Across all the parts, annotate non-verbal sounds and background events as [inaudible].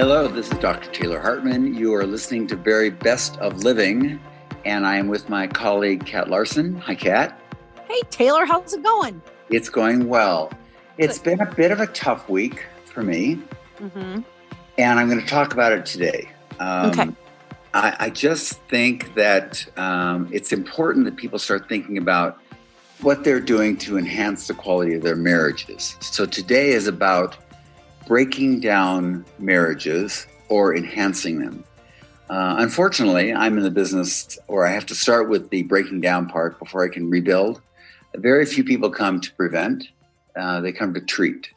Hello, this is Dr. Taylor Hartman. You are listening to Very Best of Living, and I am with my colleague, Kat Larson. Hi, Kat. Hey, Taylor, how's it going? It's going well. It's been a bit of a tough week for me, Mm-hmm. and I'm going to talk about it today. Um, Okay. I, I just think that um, it's important that people start thinking about what they're doing to enhance the quality of their marriages. So today is about breaking down marriages or enhancing them. Uh, unfortunately, I'm in the business where I have to start with the breaking down part before I can rebuild. Very few people come to prevent, uh, they come to treat.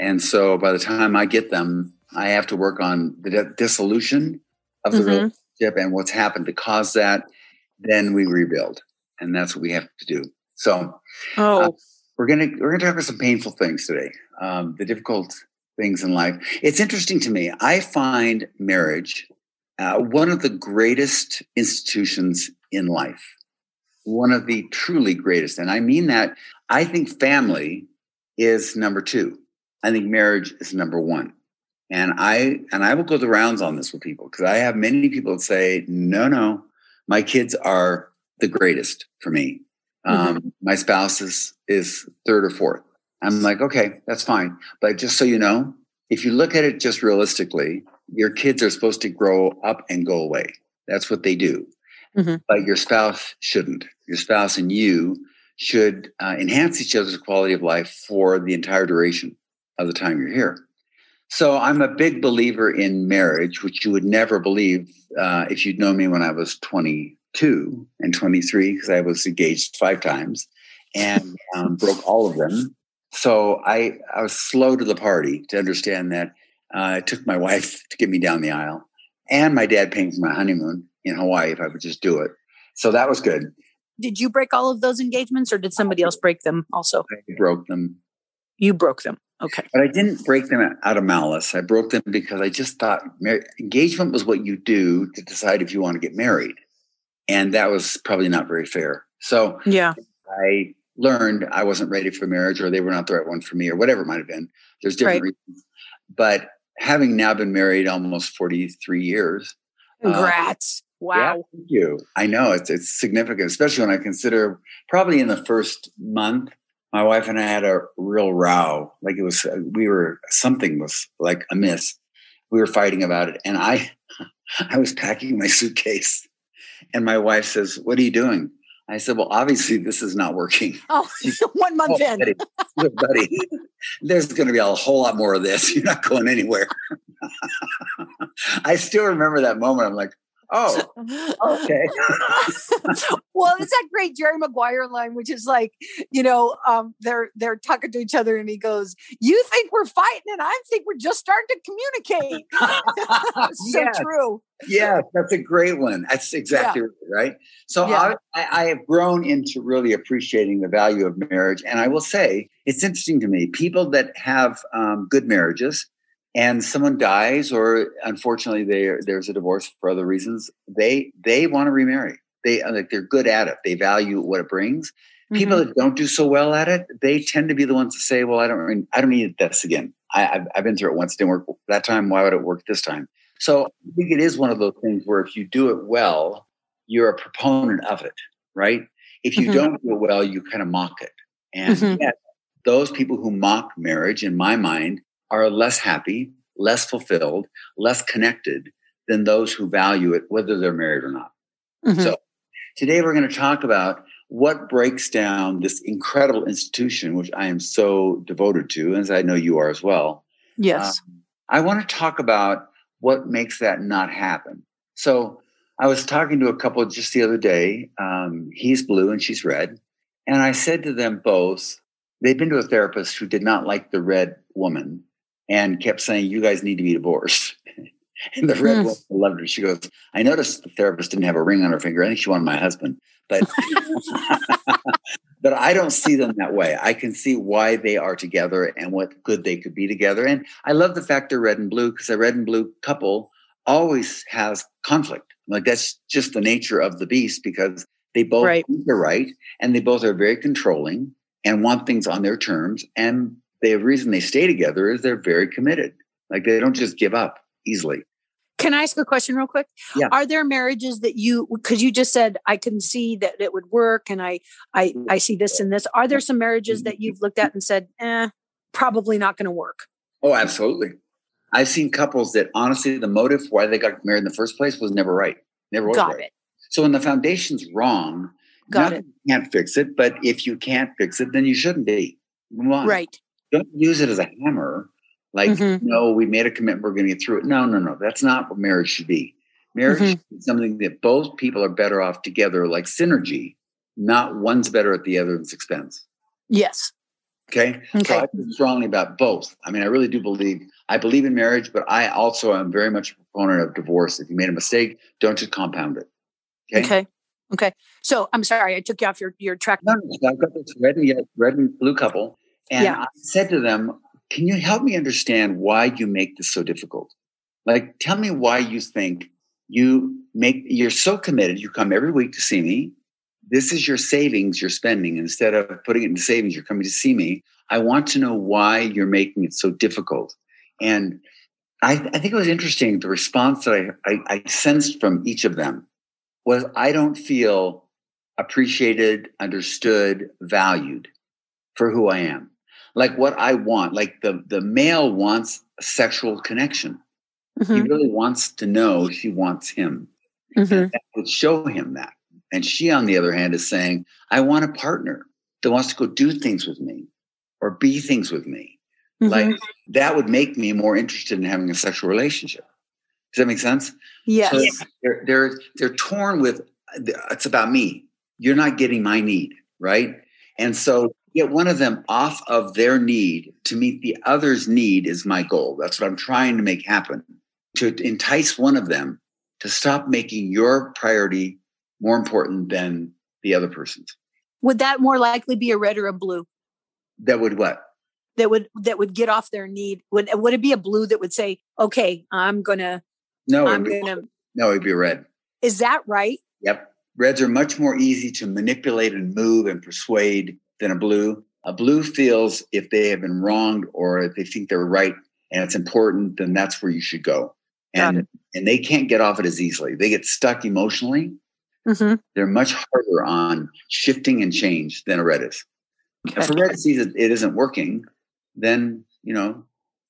And so by the time I get them, I have to work on the di- dissolution of the Mhm. relationship and what's happened to cause that. Then we rebuild. And that's what we have to do. So Oh, we're gonna we're gonna talk about some painful things today. Um, the difficult things in life. It's interesting to me. I find marriage uh, one of the greatest institutions in life. One of the truly greatest, and I mean that. I think family is number two. I think marriage is number one. And I and I will go the rounds on this with people because I have many people that say, no, no, my kids are the greatest for me. Um, my spouse is is third or fourth. I'm like, okay, that's fine. But just so you know, if you look at it just realistically, your kids are supposed to grow up and go away. That's what they do. Mhm. But your spouse shouldn't. Your spouse and you should uh, enhance each other's quality of life for the entire duration of the time you're here. So I'm a big believer in marriage, which you would never believe uh, if you'd known me when I was 22 and 23, because I was engaged five times and um, broke all of them. So I, I was slow to the party to understand that uh, it took my [laughs] wife to get me down the aisle and my dad paying for my honeymoon in Hawaii if I would just do it. So that was good. did you break all of those engagements or did somebody else break them also? I broke them. You broke them. Okay. But I didn't break them out of malice. I broke them because I just thought mar- engagement was what you do to decide if you want to get married. And that was probably not very fair. So Yeah. I learned I wasn't ready for marriage or they were not the right one for me or whatever it might have been. There's different reasons. But having now been married almost 43 years, Uh, Congrats. yeah, wow. thank you. I know it's it's significant, especially when I consider probably in the first month, my wife and I had a real row. Like it was, we were something was like amiss. We were fighting about it, and I, [laughs] I was packing my suitcase, and my wife says, "What are you doing?" I said, "Well, obviously this is not working." [laughs] Oh, [laughs] [laughs] one month Oh, in. buddy, look, buddy, there's going to be a whole lot more of this. You're not going anywhere. I still remember that moment. I'm like, oh, [laughs] okay. [laughs] well, it's that great Jerry Maguire line, which is like, you know, um, they're they're talking to each other, and he goes, "You think we're fighting, and I think we're just starting to communicate." [laughs] so Yes. true. yeah, that's a great one. That's exactly right. So Yeah. I, I, I have grown into really appreciating the value of marriage. And I will say, it's interesting to me, people that have um, good marriages and someone dies or unfortunately they, there's a divorce for other reasons, they they want to remarry. They uh, like they're good at it. They value what it brings. People Mm-hmm. that don't do so well at it, they tend to be the ones to say, "Well, I don't, I don't need this again. I, I've, I've been through it once. It didn't work that time. Why would it work this time?" So I think it is one of those things where if you do it well, you're a proponent of it, right? If you Mhm. don't do it well, you kind of mock it. And Mhm. yet, those people who mock marriage, in my mind, are less happy, less fulfilled, less connected than those who value it, whether they're married or not. Mhm. So today we're going to talk about what breaks down this incredible institution, which I am so devoted to, as I know you are as well. yes. Um, I want to talk about what makes that not happen. So I was talking to a couple just the other day. Um, he's blue and she's red. And I said to them both, they've been to a therapist who did not like the red woman and kept saying, You guys need to be divorced. [laughs] and the red Hmm. woman loved her. She goes, I noticed the therapist didn't have a ring on her finger. I think she wanted my husband. But [laughs] but I don't see them that way. I can see why they are together and what good they could be together. And I love the fact they're red and blue because a red and blue couple always has conflict. Like that's just the nature of the beast because they both Right. think they're right and they both are very controlling and want things on their terms. And the reason they stay together is they're very committed. Like they don't just give up easily. Can I ask a question real quick? Yeah. Are there marriages that you because you just said I can see that it would work and I I I see this and this. Are there some marriages that you've looked at and said, eh, probably not going to work? Oh, absolutely. I've seen couples that honestly the motive why they got married in the first place was never right. Never was Got right. it. So when the foundation's wrong, Got nothing can't fix it. But if you can't fix it, then you shouldn't be. Right. Don't use it as a hammer. Like, Mhm. no, we made a commitment, we're going to get through it. No, no, no. That's not what marriage should be. Marriage Mhm. should be something that both people are better off together, like synergy, not one's better at the other's expense. Yes. Okay. So Okay. I feel strongly about both. I mean, I really do believe, I believe in marriage, but I also am very much a proponent of divorce. If you made a mistake, don't just compound it. Okay. Okay. Okay. So I'm sorry, I took you off your, your track. No, no, so I've got this red and yellow, red and blue couple. And Yeah. I said to them, Can you help me understand why you make this so difficult? Like, tell me why you think you make, you're so committed. You come every week to see me. This is your savings you're spending. Instead of putting it in savings, you're coming to see me. I want to know why you're making it so difficult. And I, I think it was interesting. The response that I, I, I sensed from each of them was I don't feel appreciated, understood, valued for who I am. Like what I want, like the, the male wants sexual connection. He Mhm, really wants to know she wants him. mhm. That would show him that. And she, on the other hand, is saying, I want a partner that wants to go do things with me or be things with me. Like Mhm. that would make me more interested in having a sexual relationship. Does that make sense? yes. So they're they're they're torn with it's about me. You're not getting my need, right? And so get one of them off of their need to meet the other's need is my goal. That's what I'm trying to make happen. To entice one of them to stop making your priority more important than the other person's. Would that more likely be a red or a blue That would what? that would that would get off their need? Would would it be a blue that would say, okay, I'm gonna No, I'm it'd be, gonna no, it'd be a red. is that right? Yep. Reds are much more easy to manipulate and move and persuade than a blue. A blue feels if they have been wronged or if they think they're right and it's important, then that's where you should go. And and they can't get off it as easily. They get stuck emotionally. Mm-hmm. They're much harder on shifting and change than a red is. If a red sees that it isn't working, then you know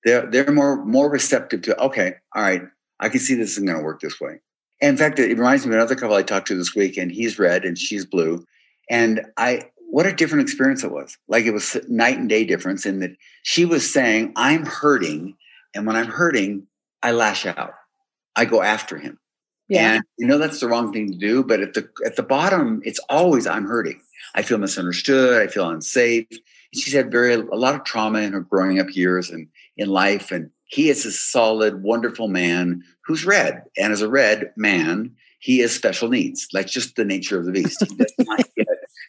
they're they're more more receptive to okay, all right, I can see this isn't going to work this way. And in fact, it reminds me of another couple I talked to this week, and he's red and she's blue, and I what a different experience it was. Like it was night and day difference in that she was saying, "I'm hurting," and when I'm hurting, I lash out, I go after him. Yeah. And you know that's the wrong thing to do, but at the at the bottom, it's always I'm hurting. I feel misunderstood. I feel unsafe. And she's had very a lot of trauma in her growing up years and in life. And he is a solid, wonderful man who's red. And as a red man, he has special needs. That's just the nature of the beast. He does not [laughs] get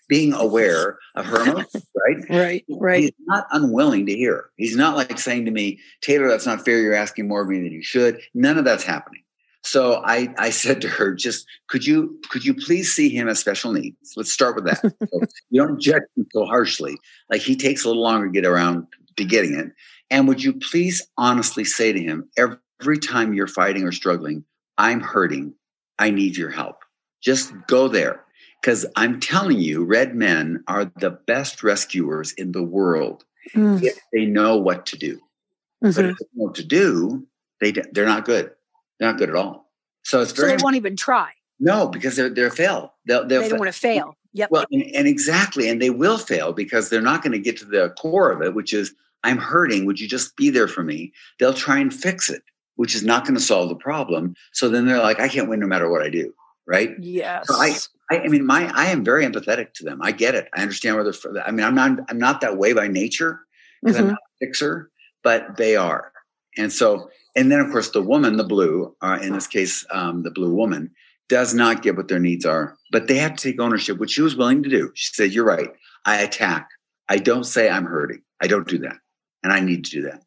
being aware of her right? right. Right. He's not unwilling to hear. He's not like saying to me, Taylor, that's not fair. You're asking more of me than you should. None of that's happening. So I, I [laughs] said to her, just could you could you please see him as special needs? Let's start with that. so [laughs] you don't judge him so harshly. Like he takes a little longer to get around to getting it. And would you please honestly say to him, every time you're fighting or struggling, I'm hurting. I need your help. Just go there. Because I'm telling you, red men are the best rescuers in the world Mm, if they know what to do. But mhm. if they know what to do, they they're not good. They're not good at all. So it's So very they won't even try. no because they're they're fail. They'll, they'll They don't want to fail. Yep. well, and, and exactly, and they will fail because they're not going to get to the core of it, which is I'm hurting. Would you just be there for me? They'll try and fix it, which is not going to solve the problem. So then they're like, I can't win no matter what I do, right? yes. So I, I, I mean, my I am very empathetic to them. I get it. I understand where they're. fr- I mean, I'm not I'm not that way by nature because I'm Mhm. not a fixer, but they are. And so, and then of course, the woman, the blue, uh, in this case, um, the blue woman, does not get what their needs are, but they have to take ownership, which she was willing to do. She said, "You're right. I attack. I don't say I'm hurting. I don't do that, and I need to do that."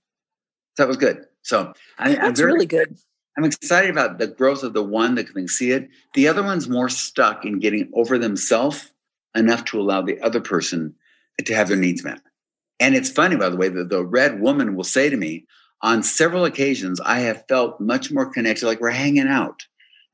So that was good. So I, I'm That's very really good. I'm excited about the growth of the one that can see it. The other one's more stuck in getting over themselves enough to allow the other person to have their needs met. And it's funny, by the way, that the red woman will say to me, on several occasions, I have felt much more connected, like we're hanging out.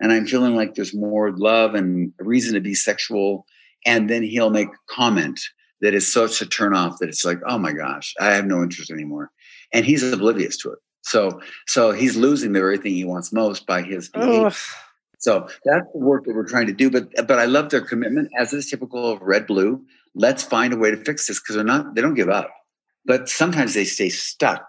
And I'm feeling like there's more love and reason to be sexual. And then he'll make a comment that is such a turn off that it's like, oh my gosh, I have no interest anymore. And he's oblivious to it. So so he's losing the very thing he wants most by his behavior. So that's the work that we're trying to do. But but I love their commitment, as is typical of Red Blue. Let's find a way to fix this because they're not they don't give up. But sometimes they stay stuck,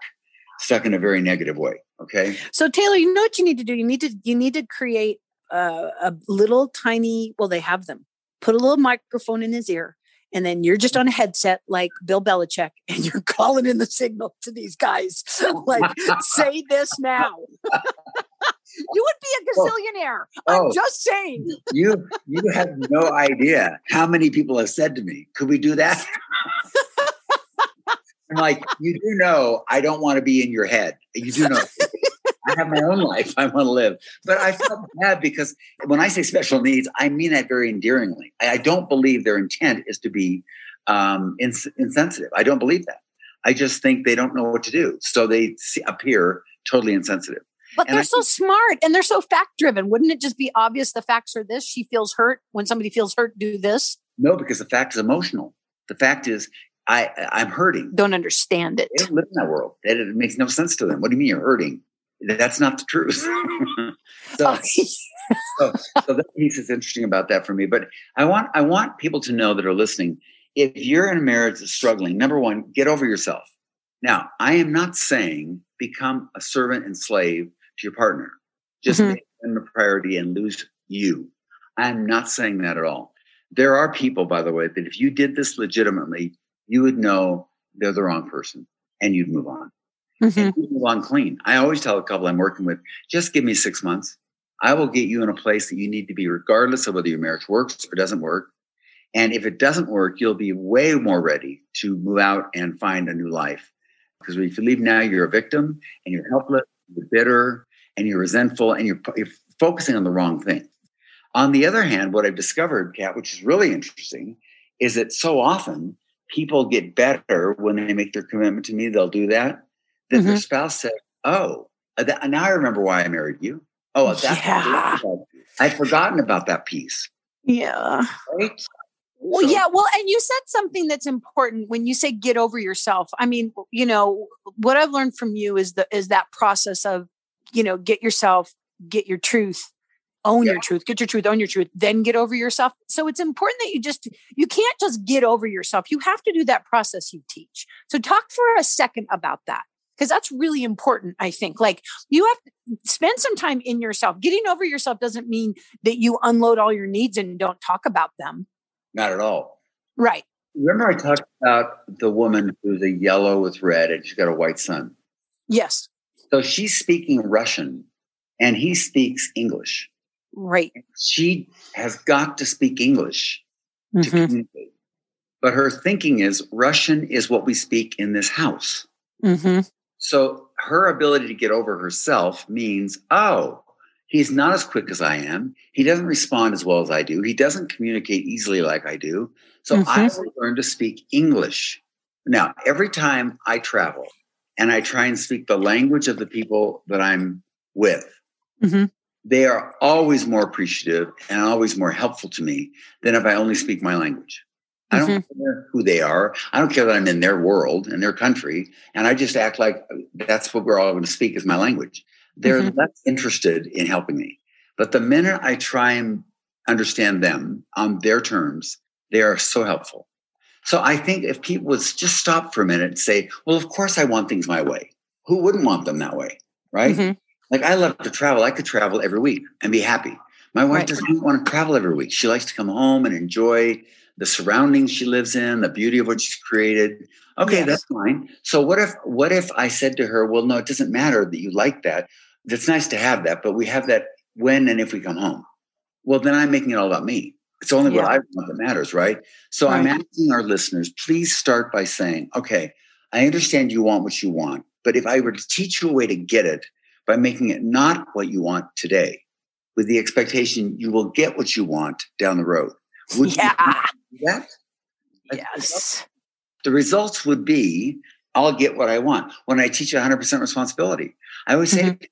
stuck in a very negative way. Okay. So Taylor, you know what you need to do? You need to you need to create a, a little tiny. Well, they have them. Put a little microphone in his ear and then you're just mm. on a headset like Bill Belichick [laughs] and you're calling in the signal to these guys [laughs] like say this now. [laughs] you would be a oh. gazillionaire. Oh, I'm just saying. you you have no idea how many people have said to me, "Could we do that?" I'm like, you do know I don't want to be in your head. You do know. I have my own life I want to live. But I felt [laughs] bad because when I say special needs, I mean that very endearingly. I don't believe their intent is to be um, ins- insensitive. I don't believe that. I just think they don't know what to do. So they see, appear totally insensitive. But and they're I so smart and they're so fact driven. Wouldn't it just be obvious the facts are this? She feels hurt. When somebody feels hurt, do this. No, because the fact is emotional. The fact is, I I'm hurting. Don't understand it. They don't live in that world. It, it makes no sense to them. What do you mean you're hurting? That's not the truth. [laughs] so, [laughs] so, so that piece is interesting about that for me. But I want I want people to know that are listening. If you're in a marriage that's struggling, number one, get over yourself. Now, I am not saying become a servant and slave to your partner. Just mm-hmm. make them a priority and lose you. I'm not saying that at all. There are people, by the way, that if you did this legitimately, you would know they're the wrong person and you'd move on mm-hmm. move on clean. I always tell a couple I'm working with, just give me six months. I will get you in a place that you need to be, regardless of whether your marriage works or doesn't work. And if it doesn't work, you'll be way more ready to move out and find a new life. Because if you leave now, you're a victim and you're helpless, you're bitter, and you're resentful, and you're, you're focusing on the wrong thing. On the other hand, what I've discovered, Kat, which is really interesting, is that so often people get better when they make their commitment to me. They'll do that that mm-hmm. their spouse said, "Oh, uh, that, now I remember why I married you." Oh, that's yeah. I'd forgotten about that piece. Yeah. Right. Well, so, yeah. Well, and you said something that's important when you say get over yourself. I mean, you know, what I've learned from you is the is that process of, you know, get yourself, get your truth, own yeah. your truth, get your truth, own your truth, then get over yourself. So it's important that you just you can't just get over yourself. You have to do that process you teach. So talk for a second about that because that's really important i think like you have to spend some time in yourself. Getting over yourself doesn't mean that you unload all your needs and don't talk about them. Not at all. Right. Remember i talked about the woman who's a yellow with red and she's got a white son yes. So she's speaking russian and he speaks english. Right. She has got to speak english mm-hmm. to communicate. But her thinking is russian is what we speak in this house. Mm-hmm. So her ability to get over herself means, oh, he's not as quick as I am. He doesn't respond as well as I do. He doesn't communicate easily like I do. So mm-hmm. I will learn to speak English. Now, every time I travel and I try and speak the language of the people that I'm with, mm-hmm. they are always more appreciative and always more helpful to me than if I only speak my language. I don't mm-hmm. care who they are. I don't care that I'm in their world, and their country. And I just act like that's what we're all going to speak is my language. They're mm-hmm. less interested in helping me. But the minute I try and understand them on their terms, they are so helpful. So I think if people would just stop for a minute and say, well, of course I want things my way. Who wouldn't want them that way? Right? Mm-hmm. Like I love to travel. I could travel every week and be happy. My wife right. doesn't want to travel every week. She likes to come home and enjoy the surroundings she lives in, the beauty of what she's created. Okay, yes. that's fine. So what if what if I said to her, well, no, it doesn't matter that you like that. It's nice to have that, but we have that when and if we come home. Well, then I'm making it all about me. It's only yeah. what I want that matters, right? So right. I'm asking our listeners, please start by saying, okay, I understand you want what you want, but if I were to teach you a way to get it by making it not what you want today, with the expectation you will get what you want down the road. Would yeah that? Yes. The results would be I'll get what I want. When I teach 100% responsibility, I always say, mm-hmm.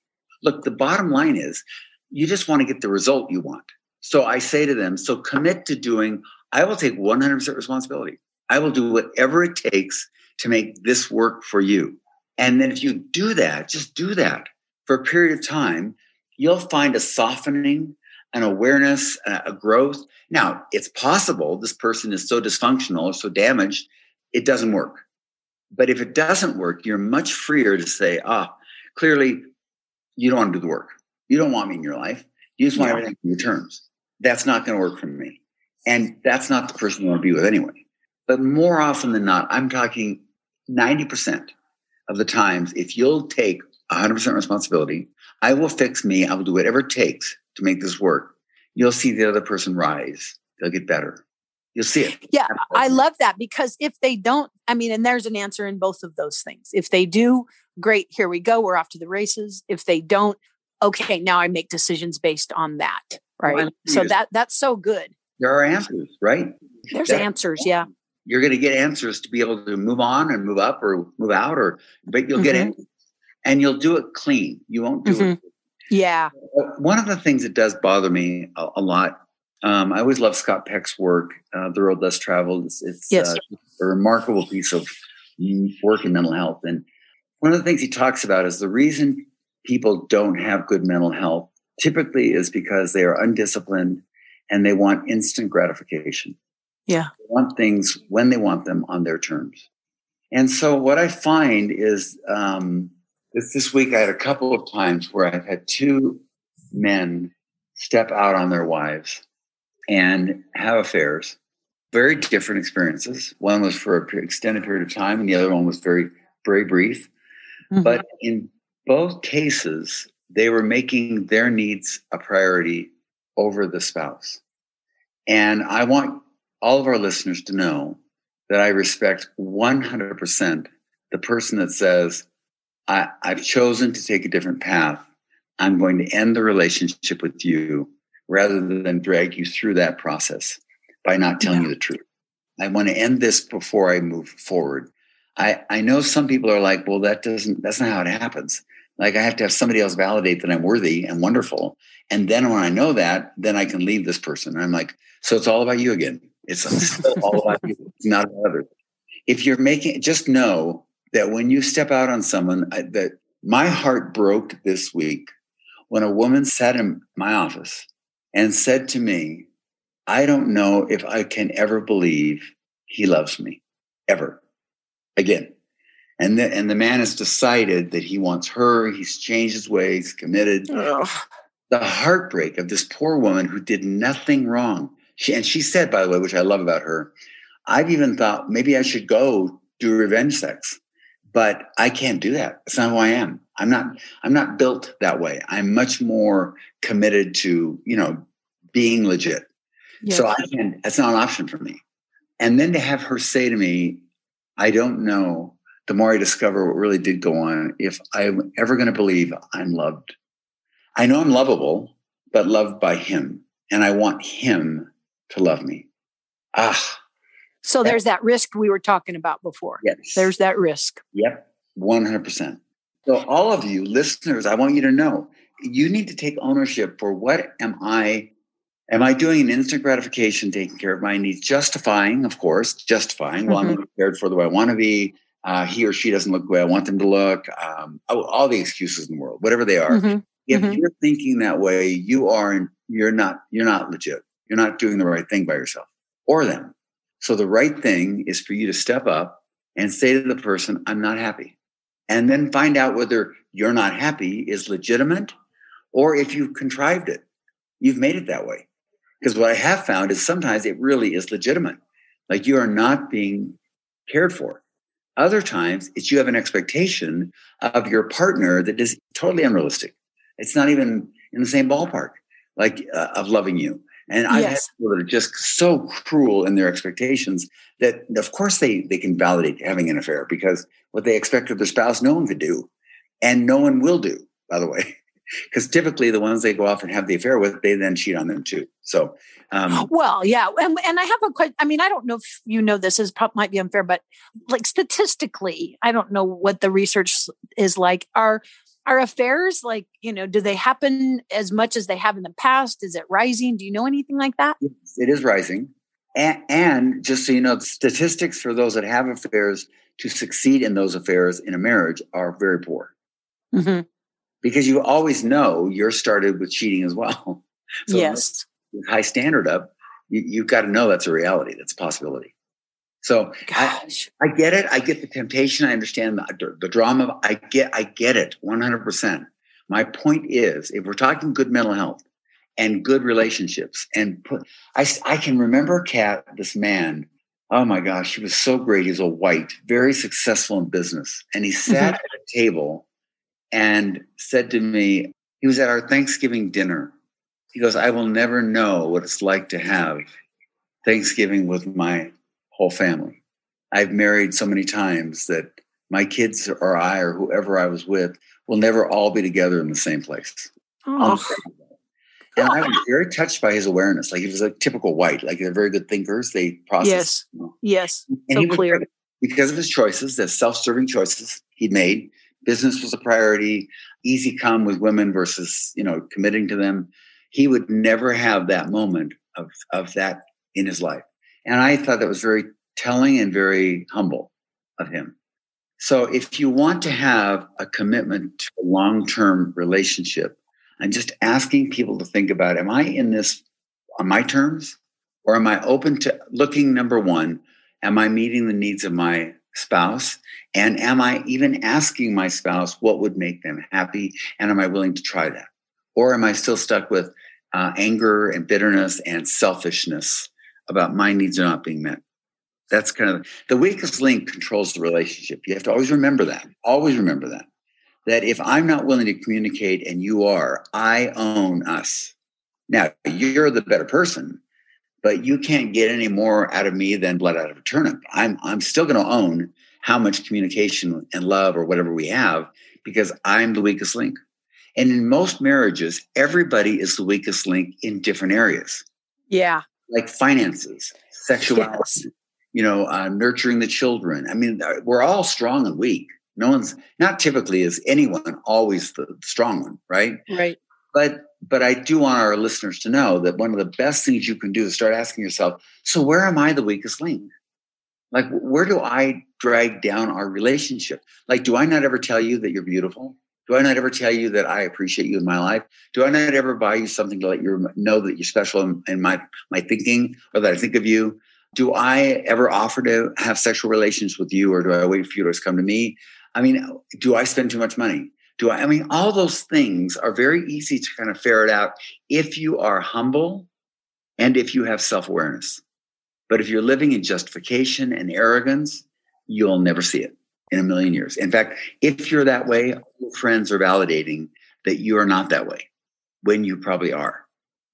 look, the bottom line is you just want to get the result you want. So I say to them, so commit to doing, I will take 100% responsibility. I will do whatever it takes to make this work for you. And then if you do that, just do that for a period of time, you'll find a softening, an awareness, a growth. Now, it's possible this person is so dysfunctional or so damaged, it doesn't work. But if it doesn't work, you're much freer to say, ah, clearly you don't want to do the work. You don't want me in your life. You just want yeah. everything on your terms. That's not going to work for me. And that's not the person you want to be with anyway. But more often than not, I'm talking 90% of the times, if you'll take 100% responsibility, I will fix me. I will do whatever it takes to make this work. You'll see the other person rise. They'll get better. You'll see it. Yeah, Absolutely. I love that because if they don't, I mean, and there's an answer in both of those things. If they do, great, here we go. We're off to the races. If they don't, okay, now I make decisions based on that. Right. Well, so that that's so good. There are answers, right? There's that, answers, yeah. You're going to get answers to be able to move on and move up or move out, or but you'll mm-hmm. get in, and you'll do it clean. You won't do mm-hmm. it. Yeah. One of the things that does bother me a, a lot. Um, I always love Scott Peck's work, uh, "The Road Less Traveled." It's, it's yes. uh, a remarkable piece of work in mental health, and one of the things he talks about is the reason people don't have good mental health typically is because they are undisciplined and they want instant gratification. Yeah. They want things when they want them on their terms. And so what I find is um, this, this week I had a couple of times where I've had two men step out on their wives and have affairs. Very different experiences. One was for an extended period of time, and the other one was very, very brief. Mm-hmm. But in both cases, they were making their needs a priority over the spouse. And I want all of our listeners to know that I respect 100% the person that says, I, have chosen to take a different path. I'm going to end the relationship with you rather than drag you through that process by not telling yeah. you the truth. I want to end this before I move forward. I, I know some people are like, well, that doesn't, that's not how it happens. Like I have to have somebody else validate that I'm worthy and wonderful. And then when I know that, then I can leave this person. And I'm like, so it's all about you again. It's [laughs] all about you. It's not about others. If you're making, just know that when you step out on someone, I, that my heart broke this week when a woman sat in my office and said to me, I don't know if I can ever believe he loves me ever again. And the, and the man has decided that he wants her. He's changed his ways, committed. Ugh. The heartbreak of this poor woman who did nothing wrong. She, and she said, by the way, which I love about her, I've even thought maybe I should go do revenge sex, but I can't do that. It's not who I am. I'm not. I'm not built that way. I'm much more committed to you know being legit. Yes. So I can. That's not an option for me. And then to have her say to me, "I don't know the more I discover what really did go on, if I'm ever going to believe I'm loved, I know I'm lovable, but loved by Him. And I want Him to love me. Ah. So there's that risk we were talking about before. Yes. There's that risk. Yep. 100%. So, all of you listeners, I want you to know you need to take ownership for what am I Am I doing an instant gratification, taking care of my needs, justifying, of course, justifying, mm-hmm. well, I'm prepared for the way I want to be uh, he or she doesn't look the way I want them to look, um, all the excuses in the world, whatever they are. Mm-hmm. If mm-hmm. you're thinking that way, you are you're not you're not legit. You're not doing the right thing by yourself or them. So the right thing is for you to step up and say to the person, "I'm not happy," and then find out whether you're not happy is legitimate or if you've contrived it, you've made it that way. Because what I have found is sometimes it really is legitimate. Like you are not being cared for. Other times, it's you have an expectation of your partner that is totally unrealistic. It's not even in the same ballpark, like uh, of loving you. And I've yes. had people that are just so cruel in their expectations that, of course, they they can validate having an affair because what they expect of their spouse, no one could do, and no one will do. By the way, [laughs] because typically the ones they go off and have the affair with, they then cheat on them too. So, um, well, yeah, and, and I have a question. I mean, I don't know if you know this is might be unfair, but like statistically, I don't know what the research is like. Are are affairs like you know? Do they happen as much as they have in the past? Is it rising? Do you know anything like that? It is rising, and, and just so you know, statistics for those that have affairs to succeed in those affairs in a marriage are very poor. Mm-hmm. Because you always know you're started with cheating as well. [laughs] So yes. High standard up, you, have got to know that's a reality, that's a possibility. So I, I, get it. I get the temptation. I understand the, the drama. I get, I get it 100%. My point is, if we're talking good mental health and good relationships, and put, I, I can remember Kat, this man Oh my gosh, he was so great. He's a white, very successful in business. And he sat mm-hmm. at a table and said to me, he was at our Thanksgiving dinner. He goes, I will never know what it's like to have Thanksgiving with my whole family. I've married so many times that my kids or I or whoever I was with will never all be together in the same place. Oh. And I was very touched by his awareness. Like he was a typical white, like they're very good thinkers. They process. Yes. You know. Yes. And so he clear. because of his choices, the self-serving choices he made. Business was a priority. Easy come with women versus you know committing to them. He would never have that moment of of that in his life. And I thought that was very telling and very humble of him. So if you want to have a commitment to a long-term relationship, I'm just asking people to think about am I in this on my terms? Or am I open to looking, number one, am I meeting the needs of my spouse? And am I even asking my spouse what would make them happy? And am I willing to try that? Or am I still stuck with uh, anger and bitterness and selfishness about my needs are not being met? That's kind of the weakest link controls the relationship. You have to always remember that. Always remember that that if I'm not willing to communicate and you are, I own us. Now, you're the better person, but you can't get any more out of me than blood out of a turnip. I'm, I'm still going to own how much communication and love or whatever we have because I'm the weakest link. And in most marriages, everybody is the weakest link in different areas. Yeah. Like finances, sexuality, yes. you know, uh, nurturing the children. I mean, uh, we're all strong and weak. No one's not typically is anyone always the strong one, right? Right. But but I do want our listeners to know that one of the best things you can do is start asking yourself, so where am I the weakest link? Like where do I drag down our relationship? Like, do I not ever tell you that you're beautiful? Do I not ever tell you that I appreciate you in my life? Do I not ever buy you something to let you know that you're special in, in my my thinking or that I think of you? Do I ever offer to have sexual relations with you, or do I wait for you to come to me? I mean, do I spend too much money? Do I? I mean, all those things are very easy to kind of ferret out if you are humble and if you have self awareness. But if you're living in justification and arrogance, you'll never see it in a million years. In fact, if you're that way, your friends are validating that you are not that way when you probably are.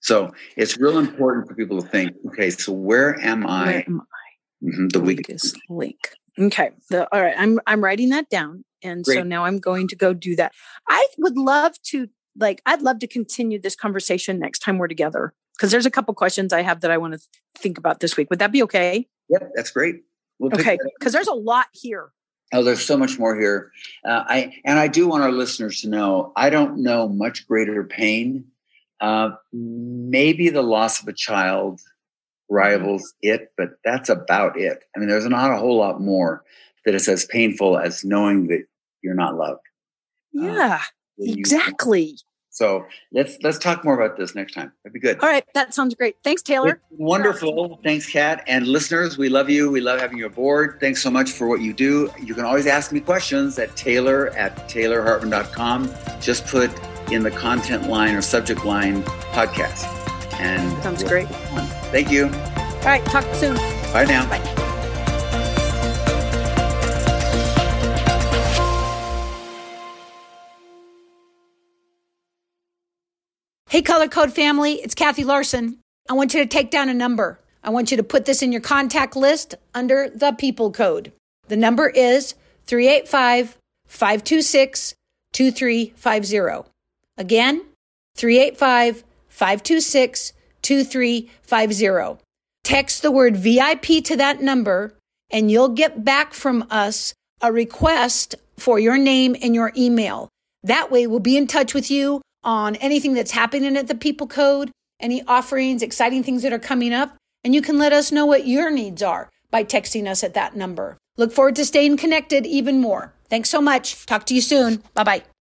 So it's real important for people to think, okay, so where am I? Where am I? Mm-hmm, the weakest link. Okay. The, all right. I'm I'm writing that down. And Great. so now I'm going to go do that. I would love to like I'd love to continue this conversation next time we're together because there's a couple questions I have that I want to think about this week. Would that be okay? Yep, that's great. We'll okay, because there's a lot here. Oh, there's so much more here. Uh, I and I do want our listeners to know I don't know much greater pain. Uh, maybe the loss of a child rivals it, but that's about it. I mean, there's not a whole lot more that is as painful as knowing that you're not loved. Uh, yeah, exactly. So let's let's talk more about this next time. That'd be good. All right, that sounds great. Thanks, Taylor. Wonderful. Thanks, Kat. And listeners, we love you. We love having you aboard. Thanks so much for what you do. You can always ask me questions at taylor at taylorhartman.com. Just put in the content line or subject line podcast. And sounds great. Thank you. All right. Talk soon. Bye now. Bye. Hey, Color Code family, it's Kathy Larson. I want you to take down a number. I want you to put this in your contact list under the people code. The number is 385 526 2350. Again, 385 526 2350. Text the word VIP to that number, and you'll get back from us a request for your name and your email. That way, we'll be in touch with you on anything that's happening at the People Code, any offerings, exciting things that are coming up, and you can let us know what your needs are by texting us at that number. Look forward to staying connected even more. Thanks so much. Talk to you soon. Bye bye.